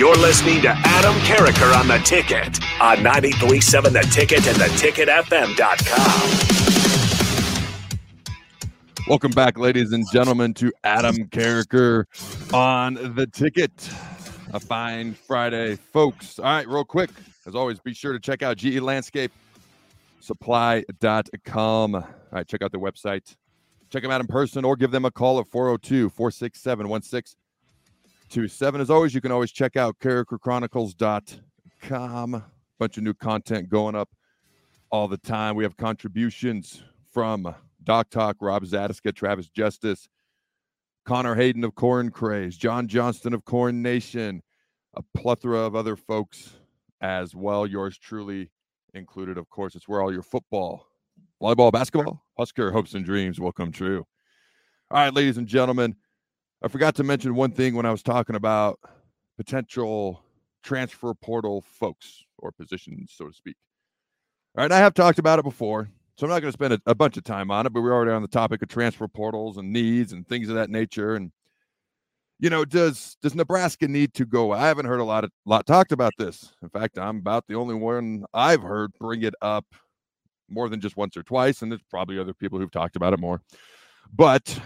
You're listening to Adam Carriker on the ticket on 937 The Ticket and theticketfm.com. Welcome back, ladies and gentlemen, to Adam Carriker on the ticket. A fine Friday, folks. All right, real quick. As always, be sure to check out GE Landscape Supply.com. All right, check out their website. Check them out in person or give them a call at 402 467 seven. As always, you can always check out carrikerchronicles.com. Bunch of new content going up all the time. We have contributions from Doc Talk, Rob Zatechka, Travis Justice, Connor Hayden of Corn Craze, John Johnston of Corn Nation, a plethora of other folks as well. Yours truly included, of course. It's where all your football, volleyball, basketball, Husker hopes and dreams will come true. All right, ladies and gentlemen. I forgot to mention one thing when I was talking about potential transfer portal folks or positions, so to speak. All right, I have talked about it before, so I'm not going to spend a, a, bunch of time on it, but we're already on the topic of transfer portals and needs and things of that nature. And you know, does does Nebraska need to go? I haven't heard a lot of lot talked about this. In fact, I'm about the only one I've heard bring it up more than just once or twice, and there's probably other people who've talked about it more. But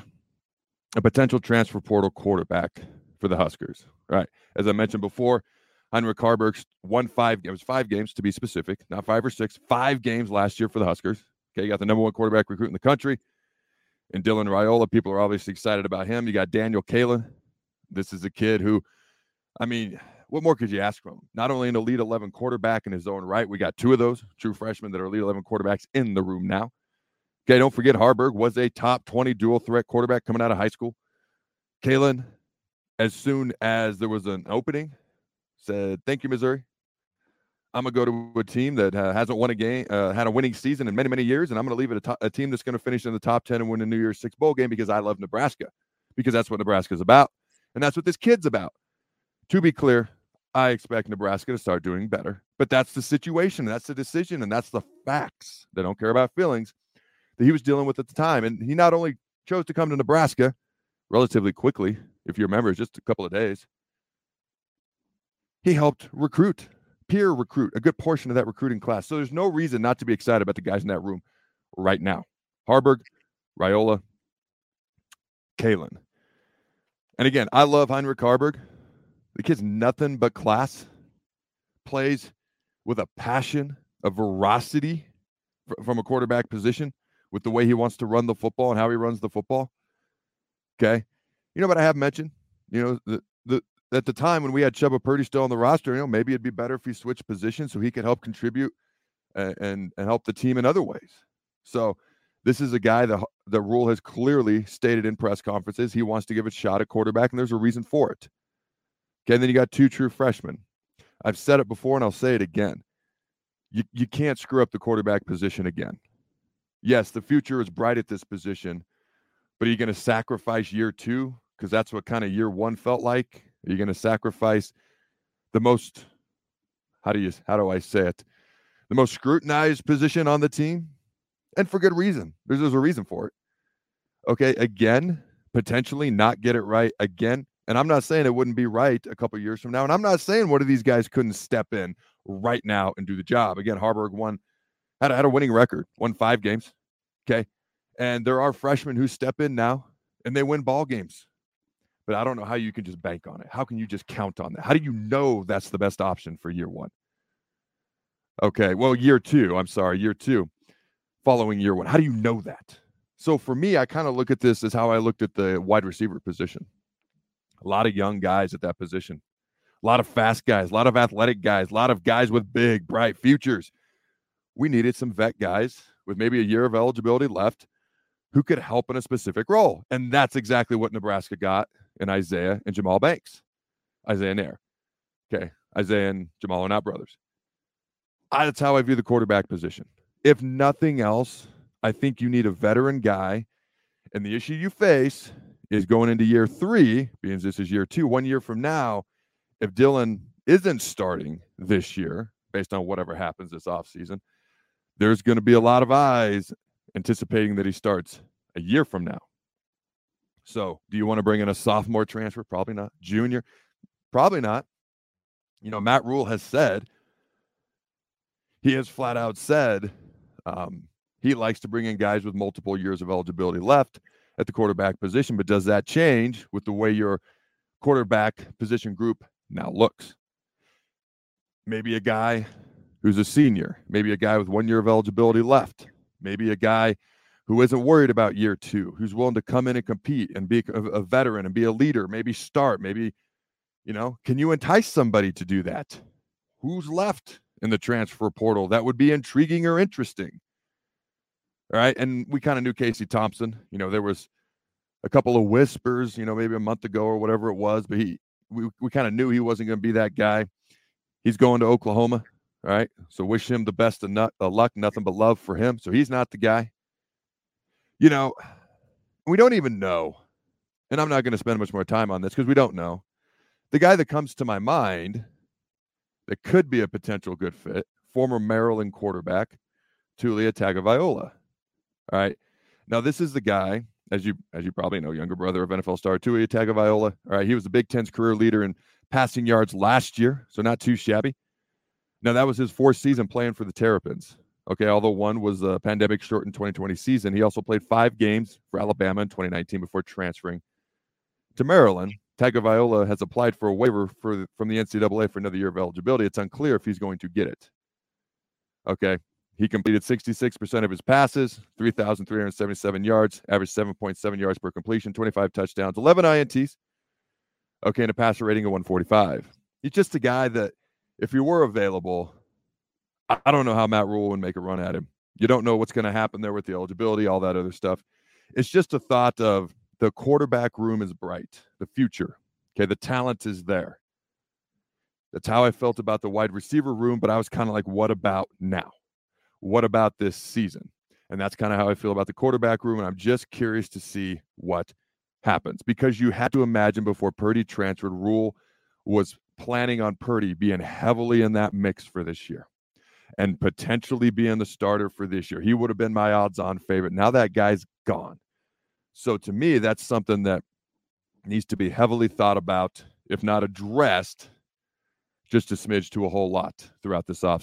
a potential transfer portal quarterback for the Huskers. Right. As I mentioned before, Heinrich Haarberg won five, it was five games to be specific, not five or six, five games last year for the Huskers. Okay. You got the number one quarterback recruit in the country. And Dylan Raiola, people are obviously excited about him. You got Daniel Kaelin. This is a kid who, I mean, what more could you ask from him? Not only an elite 11 quarterback in his own right, we got two of those true freshmen that are elite 11 quarterbacks in the room now. Okay, don't forget Haarberg was a top 20 dual threat quarterback coming out of high school. Kaelin, as soon as there was an opening, said, "Thank you, Missouri. I'm gonna go to a team that uh, hasn't won a game, uh, had a winning season in many, many years, and I'm gonna leave it a, to- a team that's gonna finish in the top 10 and win a New Year's Six bowl game because I love Nebraska, because that's what Nebraska's about, and that's what this kid's about. To be clear, I expect Nebraska to start doing better, but that's the situation, that's the decision, and that's the facts. They don't care about feelings that he was dealing with at the time. And he not only chose to come to Nebraska relatively quickly, if you remember, just a couple of days, he helped recruit, peer recruit, a good portion of that recruiting class. So there's no reason not to be excited about the guys in that room right now. Haarberg, Raiola, Kaelin. And again, I love Heinrich Haarberg. The kid's nothing but class, plays with a passion, a veracity from a quarterback position with the way he wants to run the football and how he runs the football. Okay. You know what I have mentioned? You know, the, the at the time when we had Chubba Purdy still on the roster, you know, maybe it'd be better if he switched positions so he could help contribute and, and, and help the team in other ways. So this is a guy that the Rhule has clearly stated in press conferences he wants to give a shot at quarterback, and there's a reason for it. Okay, and then you got two true freshmen. I've said it before and I'll say it again. You you can't screw up the quarterback position again yes, the future is bright at this position, but are you going to sacrifice year two? Because that's what kind of year one felt like. Are you going to sacrifice the most how do you how do I say it? The most scrutinized position on the team, and for good reason. There's, there's a reason for it. Okay, again, potentially not get it right again. And I'm not saying it wouldn't be right a couple years from now. And I'm not saying one of these guys couldn't step in right now and do the job. Again, Haarberg won, had a, had a winning record, won five games. Okay. And there are freshmen who step in now and they win ball games. But I don't know how you can just bank on it. How can you just count on that? How do you know that's the best option for year one? Okay. Well, year two, I'm sorry, year two, following year one. How do you know that? So for me, I kind of look at this as how I looked at the wide receiver position. A lot of young guys at that position, a lot of fast guys, a lot of athletic guys, a lot of guys with big, bright futures. We needed some vet guys with maybe a year of eligibility left who could help in a specific role. And that's exactly what Nebraska got in Isaiah and Jahmal Banks. Isaiah and Air. Okay. Isaiah and Jahmal are not brothers. I, that's how I view the quarterback position. If nothing else, I think you need a veteran guy. And the issue you face is going into year three, because this is year two, one year from now, if Dylan isn't starting this year, based on whatever happens this offseason, there's going to be a lot of eyes anticipating that he starts a year from now. So, do you want to bring in a sophomore transfer? Probably not. Junior? Probably not. You know, Matt Rhule has said, he has flat out said um, he likes to bring in guys with multiple years of eligibility left at the quarterback position. But does that change with the way your quarterback position group now looks? Maybe a guy who's a senior, maybe a guy with one year of eligibility left, maybe a guy who isn't worried about year two, who's willing to come in and compete and be a, a veteran and be a leader, maybe start, maybe, you know, can you entice somebody to do that? Who's left in the transfer portal that would be intriguing or interesting? All right. And we kind of knew Casey Thompson. You know, there was a couple of whispers, you know, maybe a month ago or whatever it was, but he, we, we kind of knew he wasn't going to be that guy. He's going to Oklahoma. Right. So wish him the best of uh, luck, nothing but love for him. So he's not the guy. You know, we don't even know. And I'm not going to spend much more time on this because we don't know. The guy that comes to my mind that could be a potential good fit, former Maryland quarterback, Taulia Tagovailoa. All right. Now, this is the guy, as you as you probably know, younger brother of NFL star Taulia Tagovailoa. All right. He was the Big Ten's career leader in passing yards last year, so not too shabby. Now, that was his fourth season playing for the Terrapins. Okay, although one was a pandemic shortened 2020 season, he also played five games for Alabama in 2019 before transferring to Maryland. Tagovailoa has applied for a waiver for, from the NCAA for another year of eligibility. It's unclear if he's going to get it. Okay, he completed 66% of his passes, 3,377 yards, averaged 7.7 yards per completion, 25 touchdowns, 11 INTs. Okay, and a passer rating of 145. He's just a guy that if he were available, I don't know how Matt Rhule would make a run at him. You don't know what's going to happen there with the eligibility, all that other stuff. It's just a thought of the quarterback room is bright, the future. Okay, the talent is there. That's how I felt about the wide receiver room, but I was kind of like, what about now? What about this season? And that's kind of how I feel about the quarterback room. And I'm just curious to see what happens because you had to imagine before Purdy transferred, Rhule was planning on Purdy being heavily in that mix for this year and potentially being the starter for this year. He would have been my odds on favorite. Now that guy's gone. So to me, that's something that needs to be heavily thought about, if not addressed, just a smidge to a whole lot throughout this off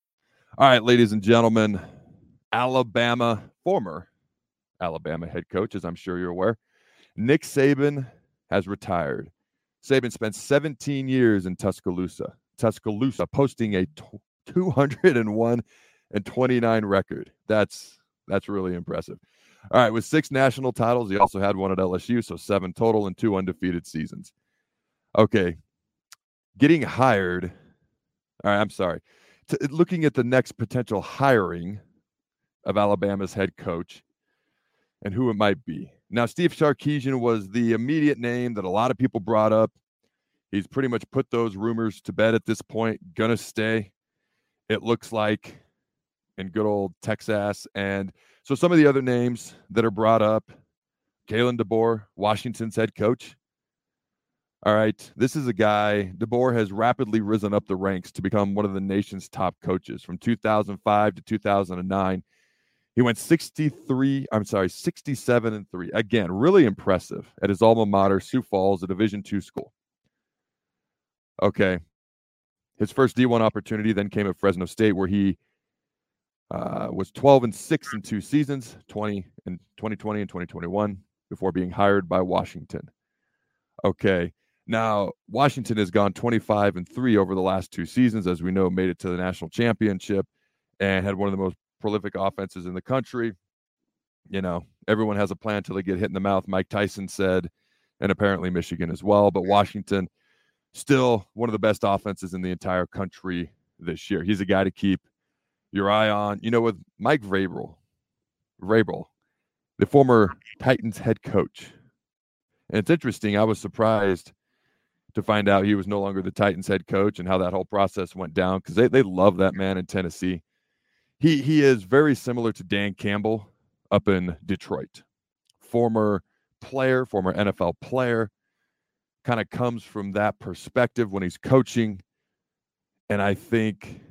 All right, ladies and gentlemen, Alabama, former Alabama head coach, as I'm sure you're aware, Nick Saban has retired. Saban spent 17 years in Tuscaloosa, Tuscaloosa, posting a 201 and 29 record. That's that's really impressive. All right, with six national titles, he also had one at LSU, so seven total and two undefeated seasons. Okay, getting hired. All right, I'm sorry to, looking at the next potential hiring of Alabama's head coach and who it might be. Now, Steve Sarkisian was the immediate name that a lot of people brought up. He's pretty much put those rumors to bed at this point. Gonna stay, it looks like, in good old Texas. And so some of the other names that are brought up Kalen DeBoer, Washington's head coach. All right. This is a guy, DeBoer has rapidly risen up the ranks to become one of the nation's top coaches from 2005 to 2009. He went 63, I'm sorry, 67 and 3. Again, really impressive at his alma mater, Sioux Falls, a Division two school. Okay. His first D1 opportunity then came at Fresno State, where he uh, was 12 and 6 in two seasons, 20 and 2020 and 2021, before being hired by Washington. Okay. Now, Washington has gone 25 and 3 over the last two seasons, as we know, made it to the national championship and had one of the most prolific offenses in the country. You know, everyone has a plan until they get hit in the mouth, Mike Tyson said, and apparently Michigan as well. But Washington, still one of the best offenses in the entire country this year. He's a guy to keep your eye on. You know, with Mike Vrabel, Vrabel, the former Titans head coach. And it's interesting. I was surprised to find out he was no longer the Titans head coach and how that whole process went down because they, they love that man in Tennessee. He he is very similar to Dan Campbell up in Detroit. Former player, former NFL player, kind of comes from that perspective when he's coaching. And I think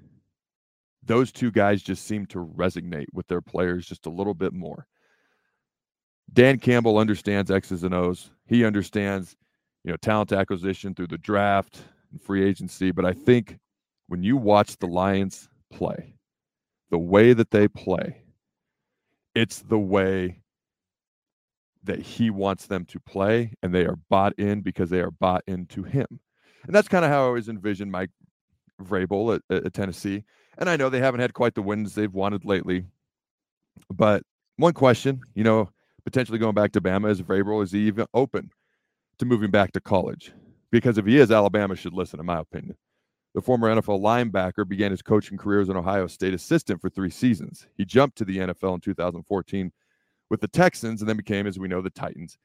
those two guys just seem to resonate with their players just a little bit more. Dan Campbell understands X's and O's. He understands you know, talent acquisition through the draft and free agency. But I think when you watch the Lions play, the way that they play, it's the way that he wants them to play, and they are bought in because they are bought into him. And that's kind of how I always envisioned Mike Vrabel at, at Tennessee. And I know they haven't had quite the wins they've wanted lately. But one question, you know, potentially going back to Bama is Vrabel, is he even open to moving back to college. Because if he is, Alabama should listen, in my opinion. The former NFL linebacker began his coaching career as an Ohio State assistant for three seasons. He jumped to the NFL in 2014 with the Texans and then became, as we know, the Titans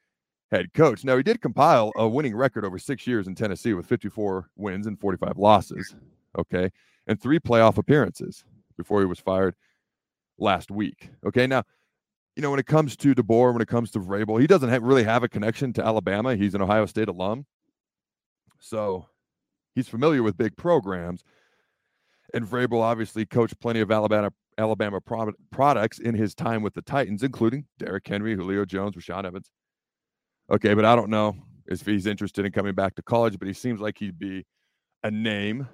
head coach. Now, he did compile a winning record over six years in Tennessee with 54 wins and 45 losses, okay, and three playoff appearances before he was fired last week. Okay, now you know, when it comes to DeBoer, when it comes to Vrabel, he doesn't really have a connection to Alabama. He's an Ohio State alum. So he's familiar with big programs. And Vrabel obviously coached plenty of Alabama Alabama pro- products in his time with the Titans, including Derrick Henry, Julio Jones, Rashaan Evans. Okay, but I don't know if he's interested in coming back to college, but he seems like he'd be a name,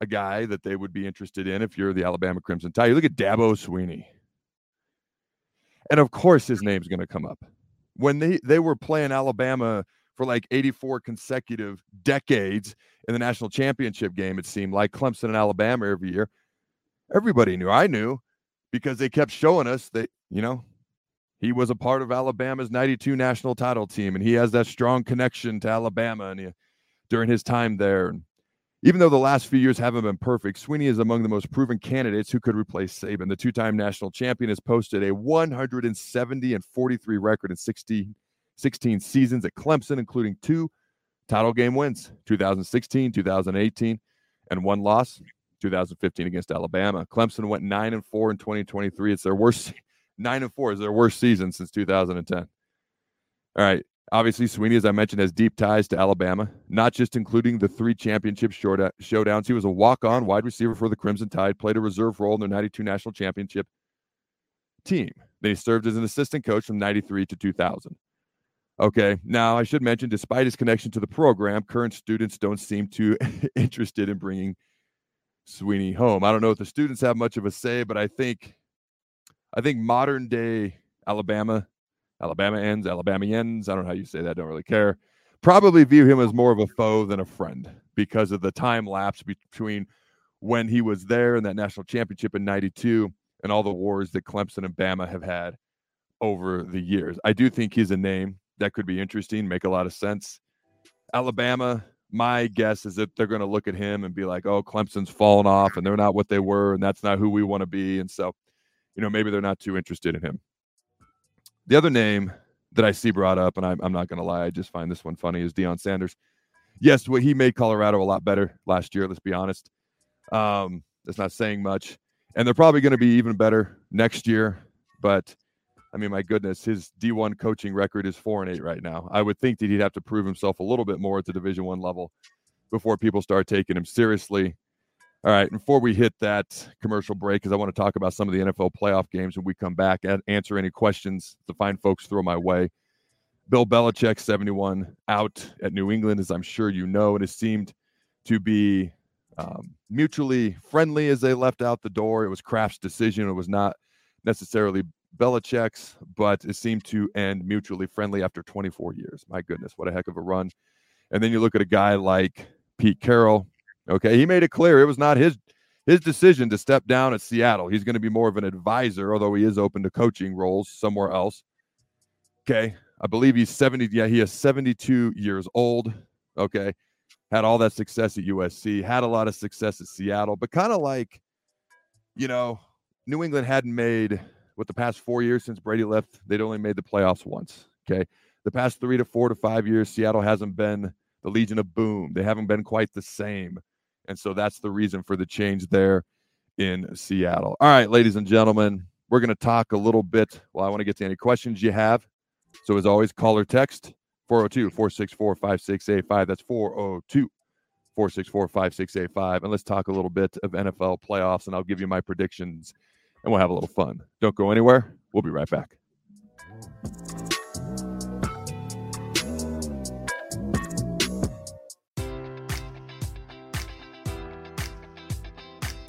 a guy that they would be interested in if you're the Alabama Crimson Tide. You look at Dabo Swinney. And of course, his name's going to come up. When they, they were playing Alabama for like 84 consecutive decades in the national championship game, it seemed like Clemson and Alabama every year. everybody knew. I knew because they kept showing us that, you know, he was a part of Alabama's 92 national title team and he has that strong connection to Alabama and he, during his time there. Even though the last few years haven't been perfect, Swinney is among the most proven candidates who could replace Saban. The two-time national champion has posted a 170 and 43 record in 60, 16 seasons at Clemson, including two title game wins, 2016, 2018, and one loss, 2015 against Alabama. Clemson went 9 and 4 in 2023. It's their worst 9 and 4 is their worst season since 2010. All right. Obviously, Swinney, as I mentioned, has deep ties to Alabama, not just including the three championship showdowns. He was a walk on wide receiver for the Crimson Tide, played a reserve role in their 92 national championship team. Then he served as an assistant coach from 93 to 2000. Okay, now I should mention, despite his connection to the program, current students don't seem too interested in bringing Swinney home. I don't know if the students have much of a say, but I think, I think modern day Alabama Alabama ends, Alabama ends. I don't know how you say that. I Don't really care. Probably view him as more of a foe than a friend because of the time lapse between when he was there in that national championship in 92 and all the wars that Clemson and Bama have had over the years. I do think he's a name that could be interesting, make a lot of sense. Alabama, my guess is that they're going to look at him and be like, oh, Clemson's fallen off and they're not what they were, and that's not who we want to be. And so, you know, maybe they're not too interested in him. The other name that I see brought up, and I'm, I'm not going to lie, I just find this one funny, is Deion Sanders. Yes, what he made Colorado a lot better last year. Let's be honest. Um, that's not saying much, and they're probably going to be even better next year. But I mean, my goodness, his D1 coaching record is four and eight right now. I would think that he'd have to prove himself a little bit more at the Division One level before people start taking him seriously. All right, before we hit that commercial break, because I want to talk about some of the NFL playoff games when we come back and answer any questions the fine folks throw my way. Bill Belichick, 71, out at New England, as I'm sure you know, and it seemed to be um, mutually friendly as they left out the door. It was Kraft's decision. It was not necessarily Belichick's, but it seemed to end mutually friendly after 24 years. My goodness, what a heck of a run. And then you look at a guy like Pete Carroll, Okay, he made it clear it was not his his decision to step down at Seattle. He's going to be more of an advisor, although he is open to coaching roles somewhere else. Okay, I believe he's 70. Yeah, he is 72 years old. Okay, had all that success at USC, had a lot of success at Seattle, but kind of like, you know, New England hadn't made what the past four years since Brady left, they'd only made the playoffs once. Okay, the past three to four to five years, Seattle hasn't been the Legion of Boom. They haven't been quite the same. And so that's the reason for the change there in Seattle. All right, ladies and gentlemen, we're going to talk a little bit. Well, I want to get to any questions you have. So, as always, call or text 402 464 5685. That's 402 464 5685. And let's talk a little bit of NFL playoffs, and I'll give you my predictions and we'll have a little fun. Don't go anywhere. We'll be right back.